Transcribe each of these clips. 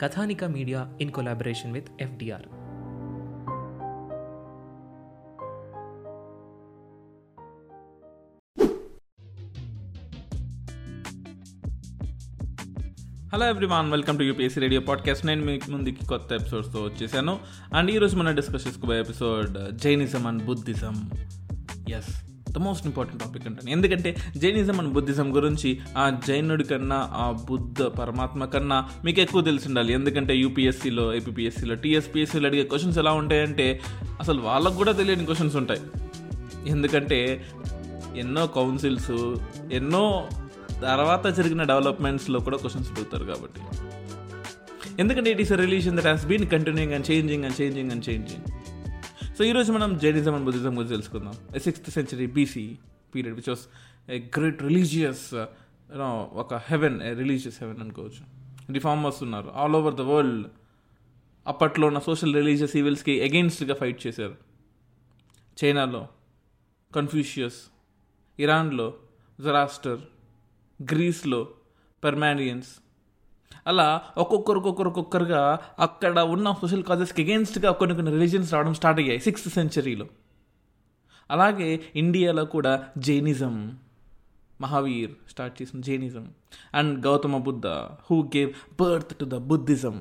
Kathanika media in collaboration with FDR. Hello everyone welcome to UPSC radio podcast నేను మీకు ముందుకి కొత్త ఎపిసోడ్స్తో వచ్చేసాను. అండ్ ఈరోజు మనం డిస్కస్ చేసుకోబోయే episode Jainism and Buddhism. As the most important topic అంటాను. ఎందుకంటే జైనిజం అండ్ బుద్ధిజం గురించి ఆ జైనుడి కన్నా ఆ బుద్ధ పరమాత్మ కన్నా మీకు ఎక్కువ తెలిసి ఉండాలి ఎందుకంటే యూపీఎస్సీలో ఏపీఎస్సీలో టీఎస్పీఎస్సీలో అడిగే క్వశ్చన్స్ ఎలా ఉంటాయంటే అసలు వాళ్ళకు కూడా తెలియని క్వశ్చన్స్ ఉంటాయి. ఎందుకంటే ఎన్నో కౌన్సిల్స్ ఎన్నో తర్వాత జరిగిన డెవలప్మెంట్స్లో కూడా క్వశ్చన్స్ అడుగుతారు కాబట్టి. ఎందుకంటే it is a religion that has been continuing and changing and changing and changing so ఈరోజు మనం జైనిజం అండ్ బుద్ధిజం గురించి తెలుసుకుందాం. Sixth century BC period which was a great religious ఒక హెవెన్ ఏ రిలీజియస్ హెవెన్ అనుకోవచ్చు. Reformers ఉన్నారు. All over the world అప్పట్లో ఉన్న social religious ఈవిల్స్కి అగెయిన్స్ట్గా ఫైట్ చేశారు. చైనాలో కన్ఫ్యూషియస్ ఇరాన్లో జరాస్టర్ గ్రీస్లో పర్మానియన్స్ అలా ఒక్కొక్కరు ఒక్కొక్కరు ఒక్కొక్కరుగా అక్కడ ఉన్న సోషల్ కాజెస్కి అగేన్స్ట్గా కొన్ని కొన్ని రిలీజియన్స్ రావడం స్టార్ట్ అయ్యాయి సిక్స్త్ సెంచరీలో అలాగే ఇండియాలో కూడా జైనిజం మహావీర్ స్టార్ట్ చేసిన Jainism and Gautama Buddha who gave birth to the Buddhism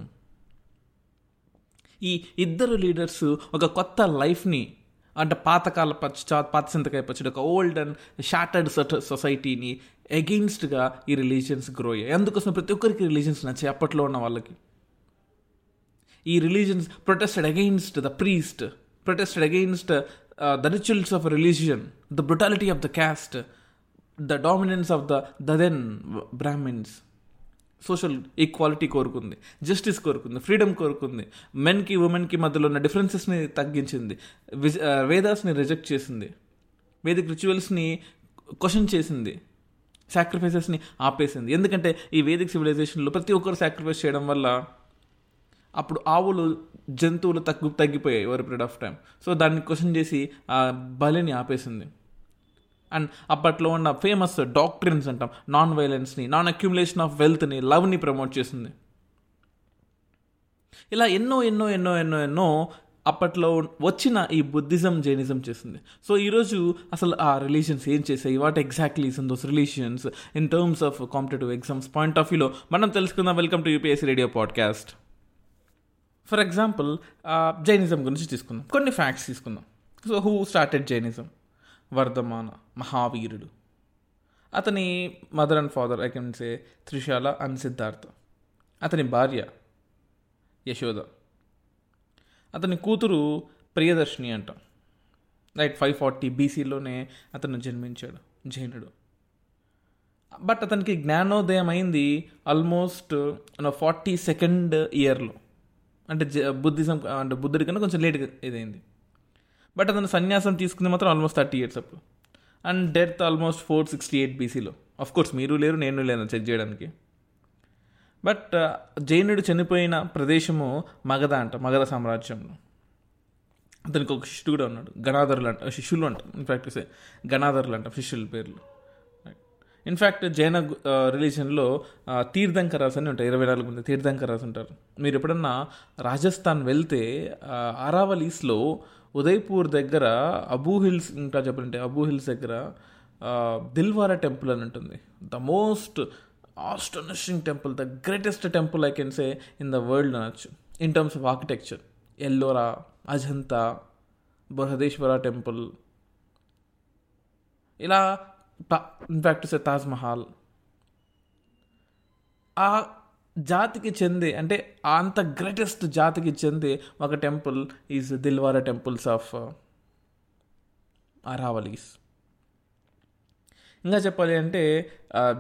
ఈ ఇద్దరు లీడర్స్ ఒక కొత్త లైఫ్ని అంటే పాతకాల పచ్చ పాత సింతకాయ పచ్చడి ఒక ఓల్డ్ అండ్ షాటర్డ్ సొసైటీని అగెయిన్స్ట్గా ఈ రిలీజియన్స్ గ్రో అయ్యాయి. అందుకోసం ప్రతి ఒక్కరికి రిలీజియన్స్ నచ్చాయి అప్పట్లో ఉన్న వాళ్ళకి. ఈ religions protested against the priest protested against the rituals of religion the brutality of the caste the dominance of the the then Brahmins social equality కోరుకుంది జస్టిస్ కోరుకుంది ఫ్రీడమ్ కోరుకుంది. మెన్కి ఉమెన్కి మధ్యలో ఉన్న డిఫరెన్సెస్ని తగ్గించింది. వేదాస్ని uh, రిజెక్ట్ చేసింది. వేదిక్ రిచువల్స్ని క్వశ్చన్ చేసింది. సాక్రిఫైసెస్ని ఆపేసింది. ఎందుకంటే ఈ వేదిక సివిలైజేషన్లో ప్రతి ఒక్కరు సాక్రిఫైస్ చేయడం వల్ల అప్పుడు ఆవులు జంతువులు తగ్గు తగ్గిపోయాయి over period of time so దాన్ని క్వశ్చన్ చేసి ఆ బలిని ఆపేసింది. అండ్ అప్పట్లో ఉన్న ఫేమస్ డాక్టరీన్స్ అంటాం. నాన్ వైలెన్స్ని నాన్ అక్యుములేషన్ ఆఫ్ వెల్త్ని లవ్ని ప్రమోట్ చేసింది. ఇలా ఎన్నో ఎన్నో ఎన్నో ఎన్నో ఎన్నో అప్పట్లో వచ్చిన ఈ బుద్ధిజం జైనిజం చేసింది. సో ఈరోజు అసలు ఆ రిలీజియన్స్ ఏం చేసాయి what exactly in those religions in terms of competitive exams point of వ్యూలో మనం తెలుసుకుందాం. Welcome to UPSC radio podcast for example Jainism గురించి తీసుకుందాం. కొన్ని ఫ్యాక్ట్స్ తీసుకుందాం. So who started Jainism? Vardhamana మహావీరుడు. అతని mother and father I can say Trishala and Siddhartha అతని భార్య యశోద. అతని కూతురు ప్రియదర్శిని అంట. రైట్ ఫైవ్ ఫార్టీ బీసీలోనే అతను జన్మించాడు జైనుడు. బట్ అతనికి జ్ఞానోదయం అయింది ఆల్మోస్ట్ ఫార్టీ సెకండ్ ఇయర్లో. అంటే బుద్ధిజం అంటే బుద్ధుడి కన్నా కొంచెం లేట్గా ఇదైంది. బట్ అతను సన్యాసం తీసుకుంది మాత్రం ఆల్మోస్ట్ థర్టీ ఇయర్స్ అప్పుడు. And death almost four sixty eight బీసీలో. ఆఫ్ కోర్స్ మీరు లేరు నేను లేను చెక్ చేయడానికి. బట్ జైనుడు చనిపోయిన ప్రదేశము మగధ అంట మగధ సామ్రాజ్యంలో. అతనికి ఒక శిష్యుడు కూడా ఉన్నాడు. గణాధరులు అంట శిష్యులు అంట. ఇన్ఫ్యాక్ట్ గణాధరులు అంట శిష్యుల పేర్లు. ఇన్ఫ్యాక్ట్ జైన రిలీజన్లో తీర్థంకరాస్ అని ఉంటాయి. ఇరవై నాలుగు మంది తీర్థంకరాస్ ఉంటారు. మీరు ఎప్పుడన్నా రాజస్థాన్ వెళ్తే అరావలీస్లో ఉదయ్పూర్ దగ్గర అబూ హిల్స్ ఇంకా చెప్పాలంటే అబూ హిల్స్ దగ్గర దిల్వారా టెంపుల్ అని ఉంటుంది. The most astonishing temple the greatest temple I can say in the world అనొచ్చు in terms of architecture Ellora Ajanta Brihadeeswara temple ఇలా in fact say Taj Mahal ఆ జాతికి చెంది అంటే అంత గ్రేటెస్ట్ జాతికి చెంది ఒక temple is Dilwara temples of Aravallis ఇంకా చెప్పాలి అంటే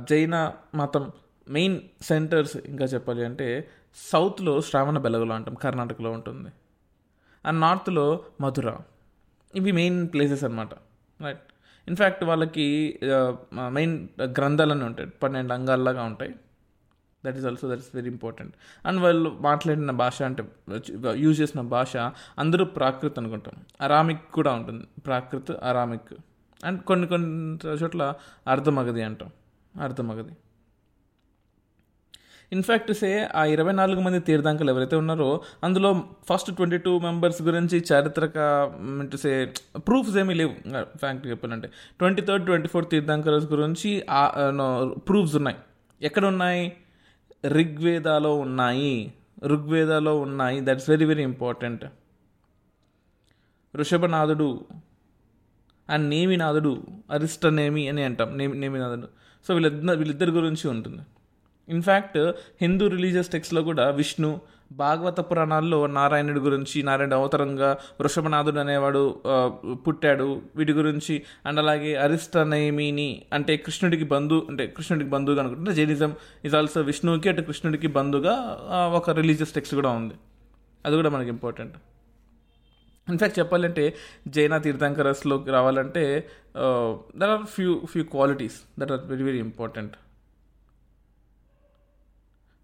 జైన మతం మెయిన్ సెంటర్స్ ఇంకా చెప్పాలి అంటే సౌత్లో శ్రావణ బెలగులు అంటాం కర్ణాటకలో ఉంటుంది. అండ్ నార్త్లో మధుర. ఇవి మెయిన్ ప్లేసెస్ అనమాట రైట్ ఇన్ఫ్యాక్ట్ వాళ్ళకి మెయిన్ గ్రంథాలన్నీ ఉంటాయి. పన్నెండు అంగాల్లాగా ఉంటాయి. That is also that is very important and వాళ్ళు మాట్లాడిన భాష అంటే యూజ్ చేసిన భాష అందరూ ప్రాకృత్ అనుకుంటాం. అరామిక్ కూడా ఉంటుంది. ప్రాకృత్ అరామిక్ అండ్ కొన్ని కొన్ని చోట్ల అర్ధమగది అంటాం. అర్ధమగది ఇన్ఫ్యాక్ట్ సే ఆ ఇరవై నాలుగు మంది తీర్థంకలు ఎవరైతే ఉన్నారో అందులో ఫస్ట్ ట్వంటీ టూ మెంబర్స్ గురించి చారిత్రక సే ప్రూఫ్స్ ఏమీ లేవు. ఫ్యాంక్ చెప్పాలంటే. ట్వంటీ థర్డ్ ట్వంటీ ఫోర్త్ తీర్థంకర్స్ గురించి ప్రూఫ్స్ ఉన్నాయి. ఎక్కడ ఉన్నాయి? ఋగ్వేదాలో ఉన్నాయి. ఋగ్వేదాలో ఉన్నాయి. దట్స్ వెరీ వెరీ ఇంపార్టెంట్ వృషభనాథుడు అండ్ నేమినాథుడు అరిష్ట నేమి అని అంటాం. నేమి నేమినాథుడు. సో వీళ్ళిద్దరు వీళ్ళిద్దరి గురించి ఉంటుంది. ఇన్ఫ్యాక్ట్ హిందూ రిలీజియస్ టెక్స్ట్లో కూడా విష్ణు భాగవత పురాణాల్లో నారాయణుడి గురించి నారాయణ అవతరంగా వృషభనాథుడు అనేవాడు పుట్టాడు. వీటి గురించి అండ్ అలాగే అరిష్టనేమిని అంటే కృష్ణుడికి బంధు అంటే కృష్ణుడికి బంధువుగా అనుకుంటే జైనిజం ఇస్ ఆల్సో విష్ణువుకి అటు కృష్ణుడికి బంధుగా ఒక రిలీజియస్ టెక్స్ట్ కూడా ఉంది. అది కూడా మనకి ఇంపార్టెంట్ ఇన్ఫ్యాక్ట్ చెప్పాలంటే జైన తీర్థంకరస్లోకి రావాలంటే there are few few qualities that are very very important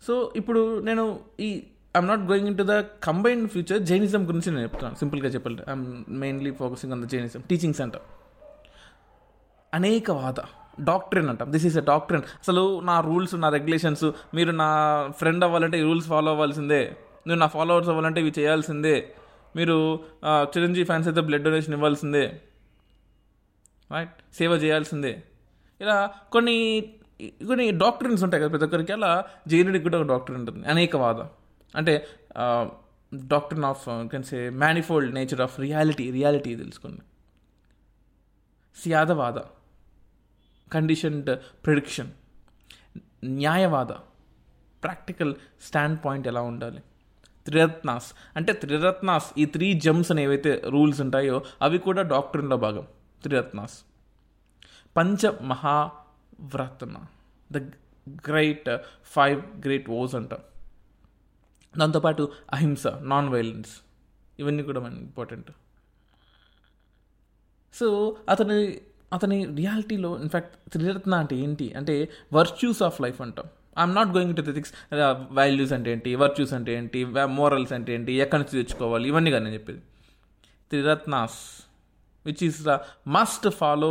so ఇప్పుడు నేను ఈ I'm not going into the combined future Jainism గురించి నేను చెప్తాను. సింపుల్గా చెప్పాలంటే I'm mainly focusing on the Jainism teaching centre Anekavada doctrine అంటాం. దిస్ ఈస్ ఎ డాక్టరేన్ అసలు నా రూల్స్ నా రెగ్యులేషన్స్ మీరు నా ఫ్రెండ్ అవ్వాలంటే ఈ రూల్స్ ఫాలో అవ్వాల్సిందే. మీరు నా ఫాలోవర్స్ అవ్వాలంటే ఇవి చేయాల్సిందే. మీరు చిరంజీవి ఫ్యాన్స్ అయితే బ్లడ్ డొనేషన్ ఇవ్వాల్సిందే. రైట్ సేవ చేయాల్సిందే. ఇలా కొన్ని కొన్ని డాక్టరీన్స్ ఉంటాయి కదా ప్రతి ఒక్కరికి. అలా జైనుడికి కూడా ఒక డాక్టర్ ఉంటుంది. అనేకవాద. అంటే doctrine of can say manifold nature of reality reality తెలుసుకోండి Syadvada. Conditioned prediction Nayavada. Practical stand point ఎలా ఉండాలి? త్రిరత్నాస్. అంటే త్రిరత్నాస్ ఈ త్రీ జమ్స్ అని ఏవైతే రూల్స్ ఉంటాయో అవి కూడా డాక్టర్లో భాగం. త్రిరత్నాస్. పంచ మహావ్రతన the great five great vows అంట. దాంతోపాటు అహింస నాన్ వైలెన్స్ ఇవన్నీ కూడా మన ఇంపార్టెంట్. సో అతని అతని రియాలిటీలో ఇన్ఫ్యాక్ట్ త్రిరత్న అంటే ఏంటి? అంటే వర్చ్యూస్ ఆఫ్ లైఫ్ అంటాం. I'm not going to ethics values అంటే ఏంటి వర్చ్యూస్ అంటే ఏంటి మోరల్స్ అంటే ఏంటి ఎక్కడి నుంచి తెచ్చుకోవాలి ఇవన్నీ కానీ నేను చెప్పేది. Triratnas which is the must follow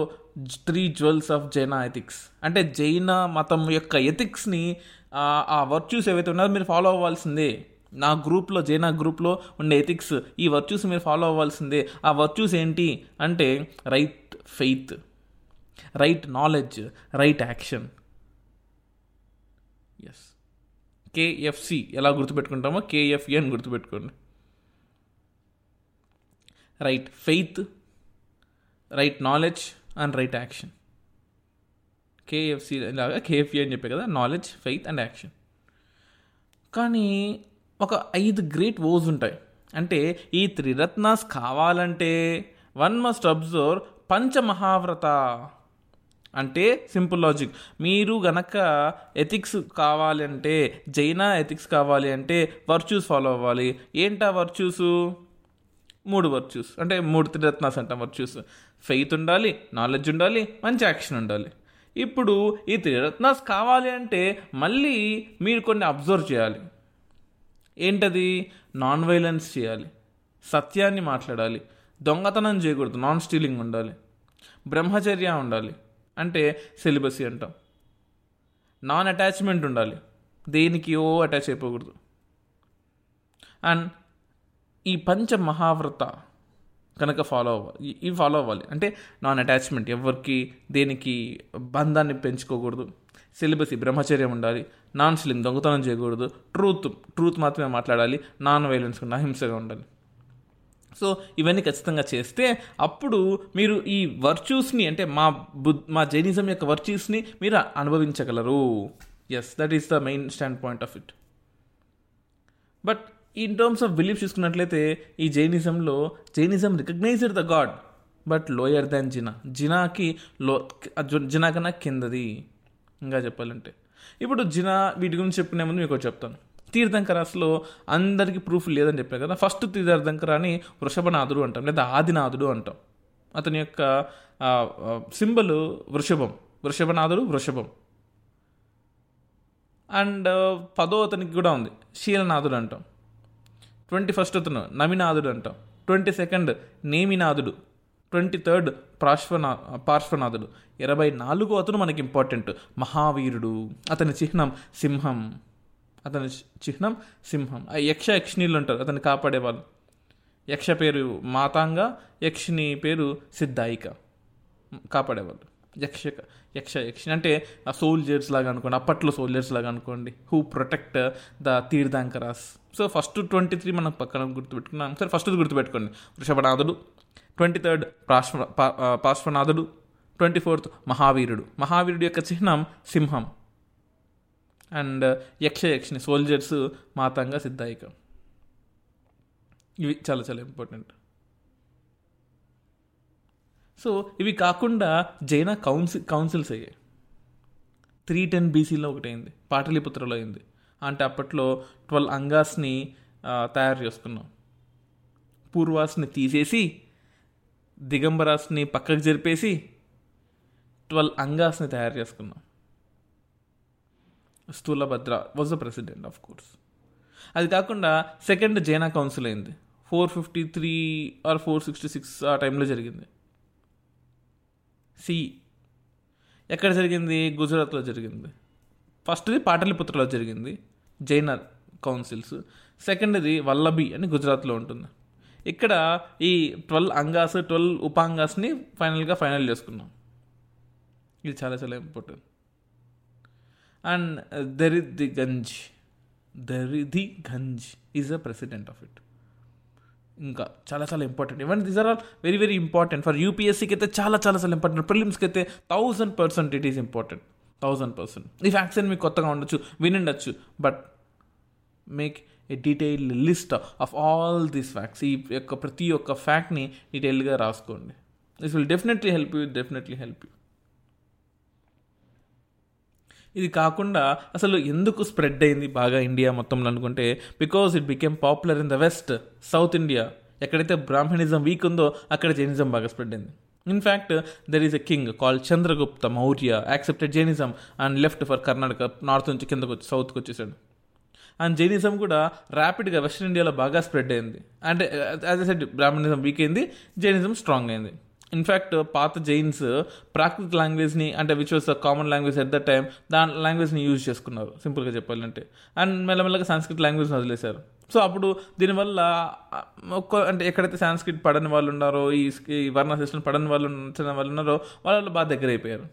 three jewels of Jaina ethics అంటే జైన మతం యొక్క ఎథిక్స్ని ఆ వర్చ్యూస్ ఏవైతే ఉన్నారో మీరు ఫాలో అవ్వాల్సిందే. నా గ్రూప్లో జైనా గ్రూప్లో ఉండే ఎథిక్స్ ఈ వర్చ్యూస్ మీరు ఫాలో అవ్వాల్సిందే. ఆ వర్చ్యూస్ ఏంటి? అంటే right faith right knowledge right action as KFC ఎలా గుర్తుపెట్టుకుంటామో కేఎఫ్ఈ అని గుర్తుపెట్టుకోండి. Right faith right knowledge and right action KFC లాగా కేఎఫ్ఈ అని చెప్పే కదా నాలెడ్జ్ ఫెయిత్ అండ్ యాక్షన్ కానీ ఒక ఐదు గ్రేట్ ఓజ్ ఉంటాయి. అంటే ఈ త్రిరత్నాస్ కావాలంటే వన్ మస్ట్ అబ్జర్వ్ పంచమహావ్రత అంటే సింపుల్ లాజిక్. మీరు గనక ఎథిక్స్ కావాలంటే జైనా ఎథిక్స్ కావాలి అంటే వర్చ్యూస్ ఫాలో అవ్వాలి. ఏంటా వర్చ్యూస్? మూడు వర్చ్యూస్. అంటే మూడు త్రిరత్నాస్ అంటాం వర్చ్యూస్. ఫెయిత్ ఉండాలి నాలెడ్జ్ ఉండాలి మంచి యాక్షన్ ఉండాలి. ఇప్పుడు ఈ త్రిరత్నాస్ కావాలి అంటే మళ్ళీ మీరు కొన్ని అబ్జర్వ్ చేయాలి. ఏంటది? నాన్ వైలెన్స్ చేయాలి. సత్యాన్ని మాట్లాడాలి. దొంగతనం చేయకూడదు. నాన్ స్టీలింగ్ ఉండాలి. బ్రహ్మచర్య ఉండాలి. అంటే సిలబసీ అంటాం. నాన్ అటాచ్మెంట్ ఉండాలి. దేనికి ఓ అటాచ్ అయిపోకూడదు. అండ్ ఈ పంచ మహావ్రత కనుక ఫాలో అవ్వాలి ఇవి ఫాలో అవ్వాలి. అంటే నాన్ అటాచ్మెంట్ ఎవరికి దేనికి బంధాన్ని పెంచుకోకూడదు. సిలబస్ బ్రహ్మచర్యం ఉండాలి. నాన్ స్లిమ్ దొంగతనం చేయకూడదు. ట్రూత్ ట్రూత్ మాత్రమే మాట్లాడాలి. నాన్ వైలెన్స్ అహింసగా ఉండాలి. సో ఇవన్నీ ఖచ్చితంగా చేస్తే అప్పుడు మీరు ఈ వర్చ్యూస్ని అంటే మా బుద్ మా జైనిజం యొక్క వర్చ్యూస్ని మీరు అనుభవించగలరు. As that is the main stand point of it but in terms of belief చూసుకున్నట్లయితే ఈ జైనిజంలో Jainism recognized the god but lower than Jina జినాకి లో జినా కన్నా కిందది. ఇంకా చెప్పాలంటే. ఇప్పుడు జినా వీటి గురించి చెప్పుకునే ముందు మీకు చెప్తాను. తీర్థంకరాసులో అందరికీ ప్రూఫ్ లేదని చెప్పాను కదా. ఫస్ట్ తీర్థంకరాని వృషభనాథుడు అంటాం లేదా ఆదినాథుడు అంటాం. అతని యొక్క సింబల్ వృషభం. వృషభనాథుడు వృషభం. అండ్ పదో అతనికి కూడా ఉంది శీలనాథుడు అంటాం. ట్వంటీ ఫస్ట్ అతను నమినాథుడు అంటాం. ట్వంటీ సెకండ్ నేమినాథుడు. ట్వంటీ థర్డ్ పార్శ్వనా పార్శ్వనాథుడు. ఇరవై నాలుగో అతను మనకి ఇంపార్టెంట్ మహావీరుడు. అతని చిహ్నం సింహం. అతని చిహ్నం సింహం. ఆ యక్ష యక్షిణీలు ఉంటారు అతన్ని కాపాడేవాళ్ళు. యక్ష పేరు మాతాంగ యక్షిణి పేరు సిద్ధాయిక. కాపాడేవాళ్ళు. యక్ష యక్ష యక్షిణి. అంటే ఆ సోల్జర్స్ లాగా అనుకోండి అప్పట్లో సోల్జర్స్ లాగా అనుకోండి. Who protect the Tirthankaras so first twenty three మనం పక్కన గుర్తుపెట్టుకున్నాం. సరే ఫస్ట్ గుర్తుపెట్టుకోండి. వృషభనాథుడు ట్వంటీ థర్డ్ పార్శ్వ పార్శ్వనాథుడు ట్వంటీ ఫోర్త్ మహావీరుడు. మహావీరుడు యొక్క చిహ్నం సింహం. అండ్ యక్ష యక్షిని సోల్జర్స్ మాతంగా సిద్ధాయిక. ఇవి చాలా చాలా ఇంపార్టెంట్ సో ఇవి కాకుండా జైన కౌన్సిల్ కౌన్సిల్స్ అయ్యాయి. త్రీ టెన్ బీసీలో ఒకటి అయింది పాటలీపుత్రలో అయింది. అంటే అప్పట్లో ట్వెల్వ్ అంగాస్ని తయారు చేసుకున్నాం. పూర్వాస్ని తీసేసి దిగంబరాస్ని పక్కకు జరిపేసి ట్వెల్వ్ అంగాస్ని తయారు చేసుకున్నాం. Sthulabhadra was the president of course అది కాకుండా సెకండ్ జైనా కౌన్సిల్ అయింది. Four fifty three or four sixty six ఆ టైంలో జరిగింది. సి ఎక్కడ జరిగింది? గుజరాత్లో జరిగింది. ఫస్ట్ది పాటలిపుత్రలో జరిగింది. జైన కౌన్సిల్స్ సెకండ్ది వల్లభి అని గుజరాత్లో ఉంటుంది. ఇక్కడ ఈ ట్వెల్వ్ అంగాస్ ట్వెల్వ్ ఉపాంగాస్ని ఫైనల్గా ఫైనల్ చేసుకున్నాం. ఇది చాలా చాలా ఇంపార్టెంట్ అండ్ దరిది గంజ్ దరిది Ganj is a president of it ఇంకా చాలా చాలా important even these are all very very important for యూపీఎస్సీకి అయితే చాలా చాలా చాలా ఇంపార్టెంట్ ప్రిలిమ్స్కి అయితే thousand percent it is important thousand percent ఈ ఫ్యాక్ట్స్ మీకు కొత్తగా ఉండొచ్చు వినుండొచ్చు but make a detail list of all these facts ఈ యొక్క ప్రతి ఒక్క ఫ్యాక్ట్ని డీటెయిల్గా రాసుకోండి. This will definitely help you definitely help you ఇది కాకుండా అసలు ఎందుకు స్ప్రెడ్ అయింది బాగా ఇండియా మొత్తంలో అనుకుంటే because it became popular in the west south India ఎక్కడైతే బ్రాహ్మణిజం వీక్ ఉందో అక్కడ జైనిజం బాగా స్ప్రెడ్ అయింది. In fact there is a king call Chandragupta Maurya accepted Jainism and left for Karnataka north నుంచి కిందకు వచ్చి సౌత్కి వచ్చేసాడు. అండ్ జైనిజం కూడా ర్యాపిడ్గా వెస్ట్ ఇండియాలో బాగా స్ప్రెడ్ అయింది. అంటే as a said Brahmanism weak అయింది జైనిజం స్ట్రాంగ్ అయింది. ఇన్ఫ్యాక్ట్ uh, పాత జైన్స్ uh, ప్రాకృత లాంగ్వేజ్ని అంటే which was the common language at the time దాని లాంగ్వేజ్ని యూజ్ చేసుకున్నారు సింపుల్గా చెప్పాలంటే. అండ్ మెల్లమెల్లగా సంస్కృత్ లాంగ్వేజ్ని వదిలేశారు. సో అప్పుడు దీనివల్ల uh, ఒక్క అంటే ఎక్కడైతే సాంస్క్రిట్ పడని వాళ్ళు ఉన్నారో ఈ వర్ణ సిస్టమ్ పడని వాళ్ళు నచ్చిన వాళ్ళు ఉన్నారో వాళ్ళు బాగా దగ్గర అయిపోయారు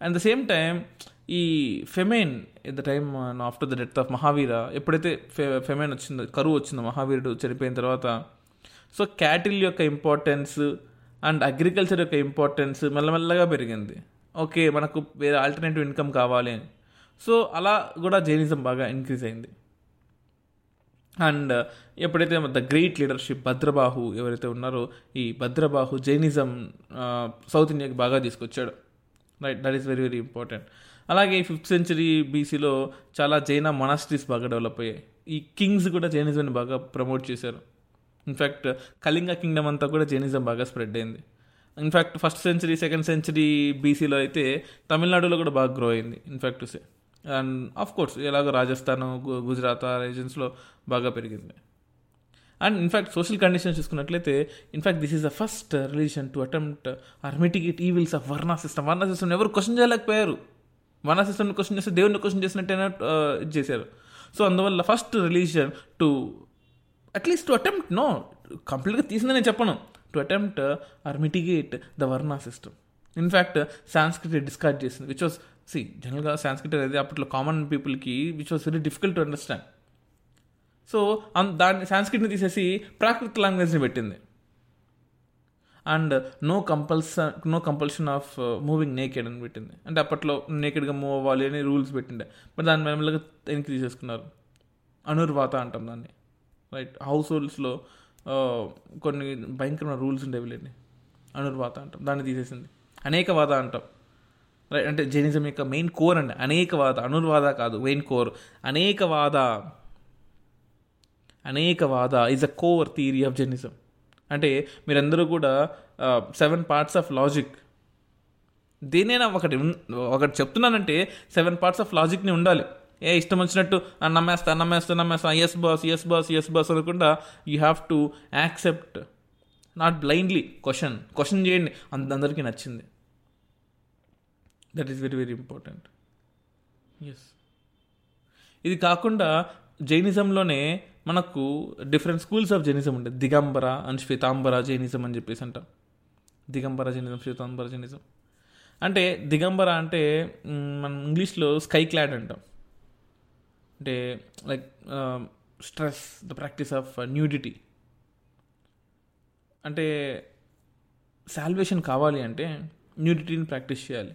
అండ్ ద సేమ్ టైం ఈ famine at the time after the death of Mahavira ఎప్పుడైతే ఫె ఫెమైన్ వచ్చిందో కరువు వచ్చిందో మహావీరుడు చనిపోయిన తర్వాత సో క్యాటిల్ యొక్క ఇంపార్టెన్స్ అండ్ అగ్రికల్చర్ యొక్క ఇంపార్టెన్స్ మెల్లమెల్లగా పెరిగింది. ఓకే మనకు వేరే ఆల్టర్నేటివ్ ఇన్కమ్ కావాలి అని. సో అలా కూడా జైనిజం బాగా ఇంక్రీజ్ అయింది. అండ్ ఎప్పుడైతే ద గ్రేట్ లీడర్షిప్ భద్రబాహు ఎవరైతే ఉన్నారో ఈ భద్రబాహు జైనిజం సౌత్ ఇండియాకి బాగా తీసుకొచ్చాడు. Right that is very very important అలాగే ఫిఫ్త్ సెంచరీ బీసీలో చాలా జైన మొనాస్ట్రీస్ బాగా డెవలప్ అయ్యాయి. ఈ కింగ్స్ కూడా జైనిజంని బాగా ప్రమోట్ చేశారు. ఇన్ఫ్యాక్ట్ కళింగ కింగ్డమ్ అంతా కూడా జైనిజం బాగా స్ప్రెడ్ అయింది. In fact first century second century బీసీలో అయితే తమిళనాడులో కూడా బాగా గ్రో అయింది in fact say and of course ఎలాగో రాజస్థాన్ గుజరాత్ ఆ రీజన్స్లో బాగా పెరిగింది. And in fact social conditions చూసుకున్నట్లయితే in fact this is the first religion to attempt or mitigate evils of varna system varna system ఎవరు క్వశ్చన్ చేయలేకపోయారు. వర్ణ సిస్టమ్ని క్వశ్చన్ చేస్తే దేవుడిని క్వశ్చన్ చేసినట్టేనా ఇది చేశారు. సో అందువల్ల first religion to at least to attempt no కంప్లీట్గా తీసిందని నేను చెప్పను. To attempt or mitigate the varna system in fact Sanskrit discard చేసింది విచ్ వాస్ సి జనరల్గా సాంస్క్రిట్ అనేది అప్పట్లో కామన్ పీపుల్కి which was very difficult to understand so అన్- దాన్ని సాంస్క్రిట్ని తీసేసి ప్రాకృత లాంగ్వేజ్ని పెట్టింది. And no compulsion no compulsion of moving naked అని పెట్టింది. అంటే అప్పట్లో నేకెడ్గా మూవ్ అవ్వాలి అని రూల్స్ పెట్టిండే. బట్ దాన్ని మెల్లగా వెనక్కి తీసేసుకున్నారు అనుర్వాత అంటాం దాన్ని. రైట్ హౌస్ హోల్డ్స్లో కొన్ని భయంకరమైన రూల్స్ ఉండేవి లేండి. అనుర్వాత అంటాం. దాన్ని తీసేసింది. అనేకవాద అంటాం. రైట్ అంటే జైనిజం యొక్క మెయిన్ కోర్ అండి. అనేకవాద అనుర్వాద కాదు main core Anekavada Anekavada is a core theory of Jainism అంటే మీరందరూ కూడా సెవెన్ పార్ట్స్ ఆఫ్ లాజిక్ దేనైనా ఒకటి ఉన్- ఒకటి చెప్తున్నానంటే సెవెన్ పార్ట్స్ ఆఫ్ లాజిక్ని ఉండాలి. ఏ ఇష్టం వచ్చినట్టు నమ్మేస్తా నమ్మేస్తా నమ్మేస్తా. Yes boss yes boss yes boss అనకుండా you have to accept not blindly question question చేయండి. అంత అందరికీ నచ్చింది. That is very very important yes ఇది కాకుండా జైనిజంలోనే మనకు డిఫరెంట్ స్కూల్స్ ఆఫ్ జైనిజం ఉంటాయి. దిగంబర అండ్ శ్వేతాంబర జైనిజం అని చెప్పేసి అంటాం. దిగంబర జైనిజం శ్వేతాంబర జైనిజం అంటే దిగంబర అంటే మనం ఇంగ్లీష్లో స్కై క్లాడ్ అంటాం. అంటే like stress the practice of nudity అంటే శాల్వేషన్ కావాలి అంటే న్యూడిటీని ప్రాక్టీస్ చేయాలి.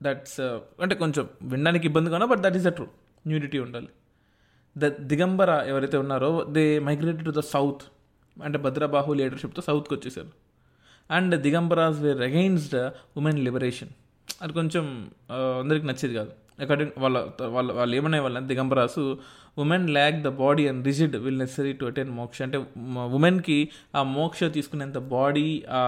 దట్స్ uh, అంటే కొంచెం వినడానికి ఇబ్బంది కానో but that is the true nudity ఉండాలి. ద దిగంబర ఎవరైతే ఉన్నారో they migrated to the south అంటే భద్రబాహు లీడర్షిప్తో సౌత్కి వచ్చేసారు. And Digambaras were against women liberation అది కొంచెం uh, అందరికి నచ్చేది కాదు. అకార్డింగ్ వాళ్ళ వాళ్ళ వాళ్ళు ఏమనే వాళ్ళ Digambaras women lack the body and rigid will necessary to attain moksha అంటే ఉమెన్కి ఆ మోక్ష తీసుకునేంత బాడీ ఆ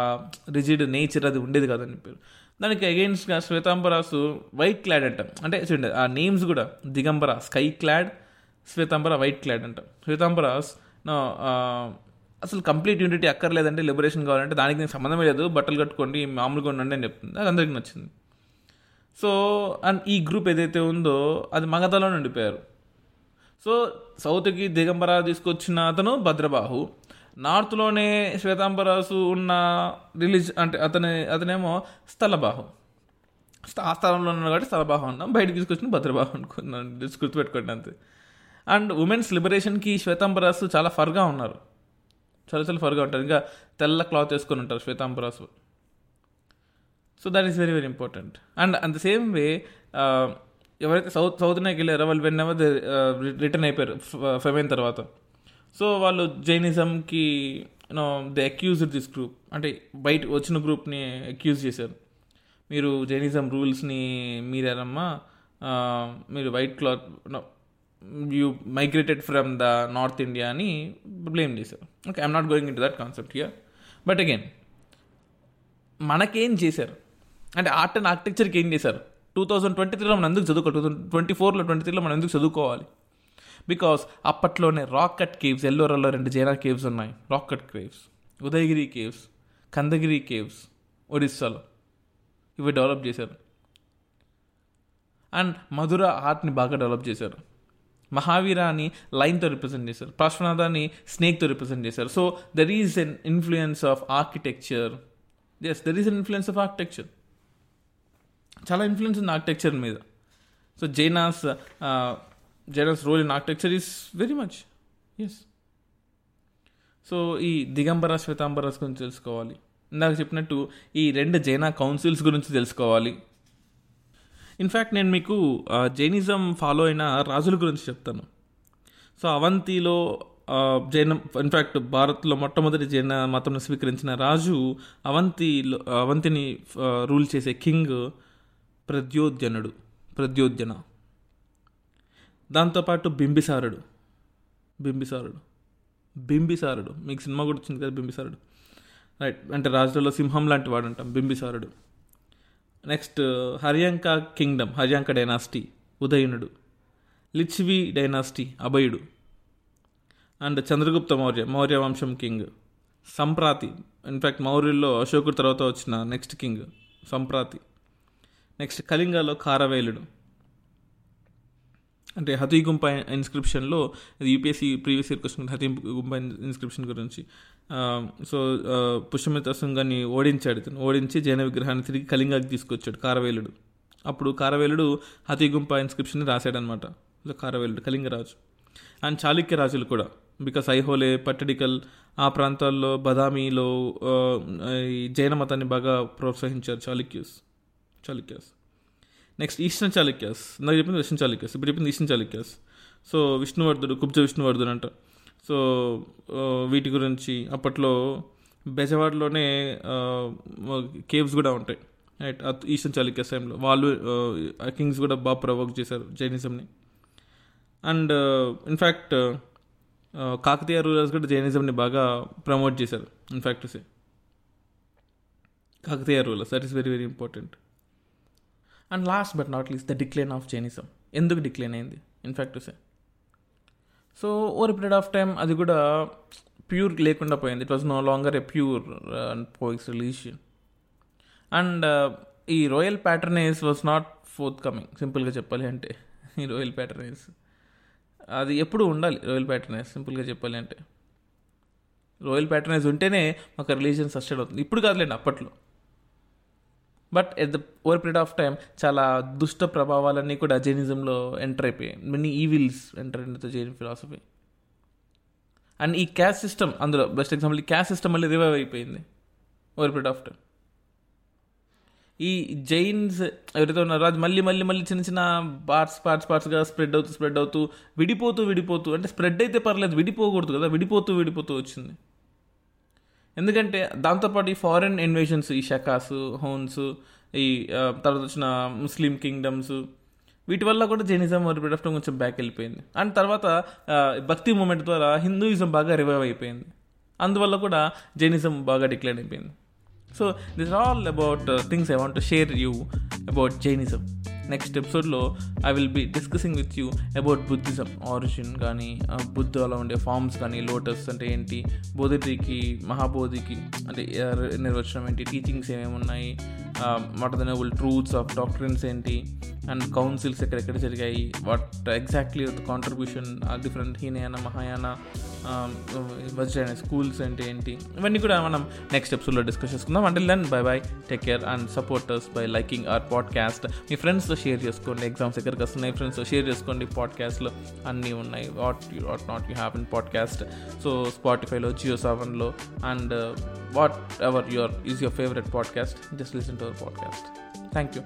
రిజిడ్ నేచర్ అది ఉండేది కాదని చెప్పారు. దానికి అగెయిన్స్ట్గా శ్వేతాంబరాసు వైట్ క్లాడ్ అంటాం. అంటే చూడండి ఆ నేమ్స్ కూడా Digambara sky clad Shvetambara white clad అంటాం. శ్వేతాంబరాస్ అసలు కంప్లీట్ యూనిటీ అక్కర్లేదంటే లిబరేషన్ కావాలంటే దానికి నేను సంబంధమే లేదు బట్టలు కట్టుకోండి మామూలుగా ఉండండి అని చెప్తుంది. అది అందరికీ నచ్చింది. సో అండ్ ఈ గ్రూప్ ఏదైతే ఉందో అది మగధలో ఉండిపోయారు సో సౌత్కి దిగంబర తీసుకొచ్చిన అతను భద్రబాహు. నార్త్లోనే శ్వేతాంబరాసు ఉన్న రిలీజ్ అంటే అతని అతనేమో స్థలబాహు. ఆ స్థలంలో ఉన్నాడు కాబట్టి స్థలబాహు అన్నాం. బయటకు తీసుకొచ్చిన భద్రబాహు అనుకున్నాను జస్ట్ గుర్తుపెట్టుకోండి అంతే. అండ్ ఉమెన్స్ లిబరేషన్కి శ్వేతాంబరాసు చాలా ఫర్గా ఉన్నారు. చాలా చాలా ఫర్గా ఉంటారు. ఇంకా తెల్ల క్లాత్ వేసుకొని ఉంటారు Shvetambaras. So that is very very important and and the same way ఎవరైతే సౌత్ సౌత్లోకి వెళ్ళారో వాళ్ళు వెన్ ఎవర్ రిటర్న్ అయిపోయారు uh, ఫెమైన్ తర్వాత. సో వాళ్ళు జైనిజంకి you know the accused this group అంటే బయట వచ్చిన గ్రూప్ని అక్యూజ్ చేశారు. మీరు జైనిజం రూల్స్ని మీరేనమ్మా మీరు white cloth you migrated from the north India అని బ్లేమ్ చేశారు. Okay I'm not going in to that concept here but again మనకేం చేశారు? అంటే ఆర్ట్ అండ్ ఆర్కిటెక్చర్కి ఏం చేశారు? టూ థౌజండ్ ట్వంటీ త్రీలో మనం ఎందుకు చదువుకోవాలి? టూ థౌసండ్ ట్వంటీ ఫోర్లో ట్వంటీ త్రీలో మనం ఎందుకు చదువుకోవాలి? బికాస్ అప్పట్లోనే రాక్ కట్ కేవ్స్ ఎల్లోరల్లో రెండు జైనా కేవ్స్ ఉన్నాయి. Rocket cut caves Udayagiri caves Khandagiri caves ఒడిస్సాలో. ఇవి డెవలప్ చేశారు. అండ్ మధుర ఆర్ట్ని బాగా డెవలప్ చేశారు. మహావీరాని లైన్తో రిప్రజెంట్ చేశారు. పార్శ్వనాథాన్ని స్నేక్తో రిప్రజెంట్ చేశారు. So there is an influence of architecture yes there is an influence of architecture చాలా ఇన్ఫ్లుయెన్స్ ఉంది ఆర్కిటెక్చర్ మీద. So Jainas Jainas role in architecture is very much yes so ఈ దిగంబర శ్వేతాంబరాస్ గురించి తెలుసుకోవాలి. ఇందాక చెప్పినట్టు ఈ రెండు జైనా కౌన్సిల్స్ గురించి తెలుసుకోవాలి. ఇన్ఫ్యాక్ట్ నేను మీకు uh, జైనిజం ఫాలో అయిన రాజుల గురించి చెప్తాను. సో అవంతిలో uh, జైన ఇన్ఫ్యాక్ట్ భారత్లో మొట్టమొదటి జైన మతం స్వీకరించిన రాజు అవంతిలో అవంతిని uh, రూల్ చేసే కింగ్ ప్రద్యోద్యనుడు ప్రద్యోద్యన. దాంతోపాటు బింబిసారుడు బింబిసారుడు బింబిసారుడు. మీకు సినిమా కూడా వచ్చింది కదా బింబిసారుడు. రైట్ అంటే రాజులలో సింహం లాంటి వాడు అంటాం బింబిసారుడు. Next Haryanka kingdom Haryanka dynasty ఉదయనుడు. Lichchhavi dynasty అభయుడు. అండ్ చంద్రగుప్త మౌర్య మౌర్య వంశం కింగ్. సంప్రాతి. ఇన్ఫ్యాక్ట్ మౌర్యుల్లో అశోకుడు తర్వాత వచ్చిన నెక్స్ట్ కింగ్ సంప్రాతి. నెక్స్ట్ కళింగలో కారవేలుడు. అంటే హతి గుంప ఇన్స్క్రిప్షన్లో ఇది UPSC previous year question Hathi Gumpha inscription గురించి. సో పుష్యమిత శృంగాన్ని ఓడించాడు ఇతను. ఓడించి జైన విగ్రహాన్ని తిరిగి కళింగాకి తీసుకొచ్చాడు కారవేలుడు. అప్పుడు కారవేలుడు హతి గుంప ఇన్స్క్రిప్షన్ రాశాడనమాట కారవేలుడు కళింగరాజు. అండ్ చాళుక్య రాజులు కూడా. బికాస్ ఐహోలే పట్టడికల్ ఆ ప్రాంతాల్లో బదామీలో ఈ జైన మతాన్ని బాగా ప్రోత్సహించారు చాళుక్యూస్. చాళుక్యాస్ నెక్స్ట్ ఈస్టర్న్ చాళుక్యాస్ ఇందాక చెప్పింది వెస్టర్న్ చాళుక్యాస్ ఇప్పుడు చెప్పింది ఈస్టర్న్ చాళుక్యాస్ సో విష్ణువర్ధుడు కుబ్జ విష్ణువర్ధుడు అంట. సో uh, వీటి గురించి అప్పట్లో బెజవాడలోనే uh, కేవ్స్ కూడా ఉంటాయి. రైట్ ఈస్టర్న్ చాళుక్యాస్ టైంలో వాళ్ళు uh, కింగ్స్ కూడా బాగా ప్రవోక్ చేశారు జైనిజంని. And in fact Kakatiya rulers కూడా జైనిజంని బాగా ప్రమోట్ చేశారు in fact say Kakatiya rulers that is very very important and last but not least the decline of Jainism ఎందుకు డిక్లైన్ అయింది? In fact say so over period of time అది కూడా pure లేకుండా పోయింది. It was no longer a pure and పోయిక్స్ religion and ఈ royal patronize was not forth coming సింపుల్గా చెప్పాలి అంటే ఈ రోయల్ ప్యాటర్నైజ్ అది ఎప్పుడు ఉండాలి రోయల్ ప్యాటర్నైజ్ సింపుల్గా చెప్పాలి అంటే. రాయల్ ప్యాటర్నైజ్ ఉంటేనే మాకు రిలీజియన్ సస్టైడ్ అవుతుంది. ఇప్పుడు కాదులేండి అప్పట్లో. But at the over period of time చాలా దుష్ట ప్రభావాలన్నీ కూడా జైనిజంలో ఎంటర్ అయిపోయాయి. Many evils enter in Jain philosophy and ఈ క్యాస్ట్ సిస్టమ్ అందులో బెస్ట్ ఎగ్జాంపుల్ ఈ క్యాస్ట్ సిస్టమ్ మళ్ళీ రివైవ్ అయిపోయింది. ఓవర్ పీరియడ్ ఆఫ్ టైం ఈ జైన్స్ ఎవరైతే ఉన్నారో అది మళ్ళీ మళ్ళీ మళ్ళీ చిన్న చిన్న పార్ట్స్ పార్ట్స్ పార్ట్స్గా స్ప్రెడ్ అవుతూ స్ప్రెడ్ అవుతూ విడిపోతూ విడిపోతూ అంటే స్ప్రెడ్ అయితే పర్లేదు విడిపోకూడదు కదా విడిపోతూ విడిపోతూ వచ్చింది. ఎందుకంటే దాంతోపాటు ఈ ఫారెన్ ఇన్వేషన్స్ ఈ షకాస్ హోన్స్ ఈ తర్వాత వచ్చిన ముస్లిం కింగ్డమ్స్ వీటి వల్ల కూడా జైనిజం పీరియడ్ ఆఫ్ టైం కొంచెం బ్యాక్ వెళ్ళిపోయింది. అండ్ తర్వాత భక్తి మూమెంట్ ద్వారా హిందూయిజం బాగా రివైవ్ అయిపోయింది. అందువల్ల కూడా జైనిజం బాగా డిక్లైన్ అయిపోయింది. So this all about things I want share you about Jainism next ఎపిసోడ్లో I will be discussing with you about Buddhism origin కానీ బుద్ధలో ఉండే ఫార్మ్స్ కానీ లోటస్ అంటే ఏంటి బోధికి మహాబోధికి అంటే నిర్వచనం ఏంటి టీచింగ్స్ ఏమేమి ఉన్నాయి what the noble truths of doctrines ఏంటి అండ్ కౌన్సిల్స్ ఎక్కడెక్కడ జరిగాయి? What exactly contribution different Hinayana Mahayana Vajrayana schools అంటే ఏంటి ఇవన్నీ కూడా మనం నెక్స్ట్ ఎపిసోడ్లో డిస్కస్ చేసుకుందాం. అంటే then bye bye take care and supporters by liking or podcast మీ ఫ్రెండ్స్తో షేర్ చేసుకోండి. ఎగ్జామ్స్ ఎక్కడికి వస్తున్నాయి? ఫ్రెండ్స్తో షేర్ చేసుకోండి. పాడ్కాస్ట్లో అన్నీ ఉన్నాయి. What you what not you have in podcast so స్పాటిఫైలో Jio సెవెన్లో and what ever your is your favourite podcast just listen to our podcast thank you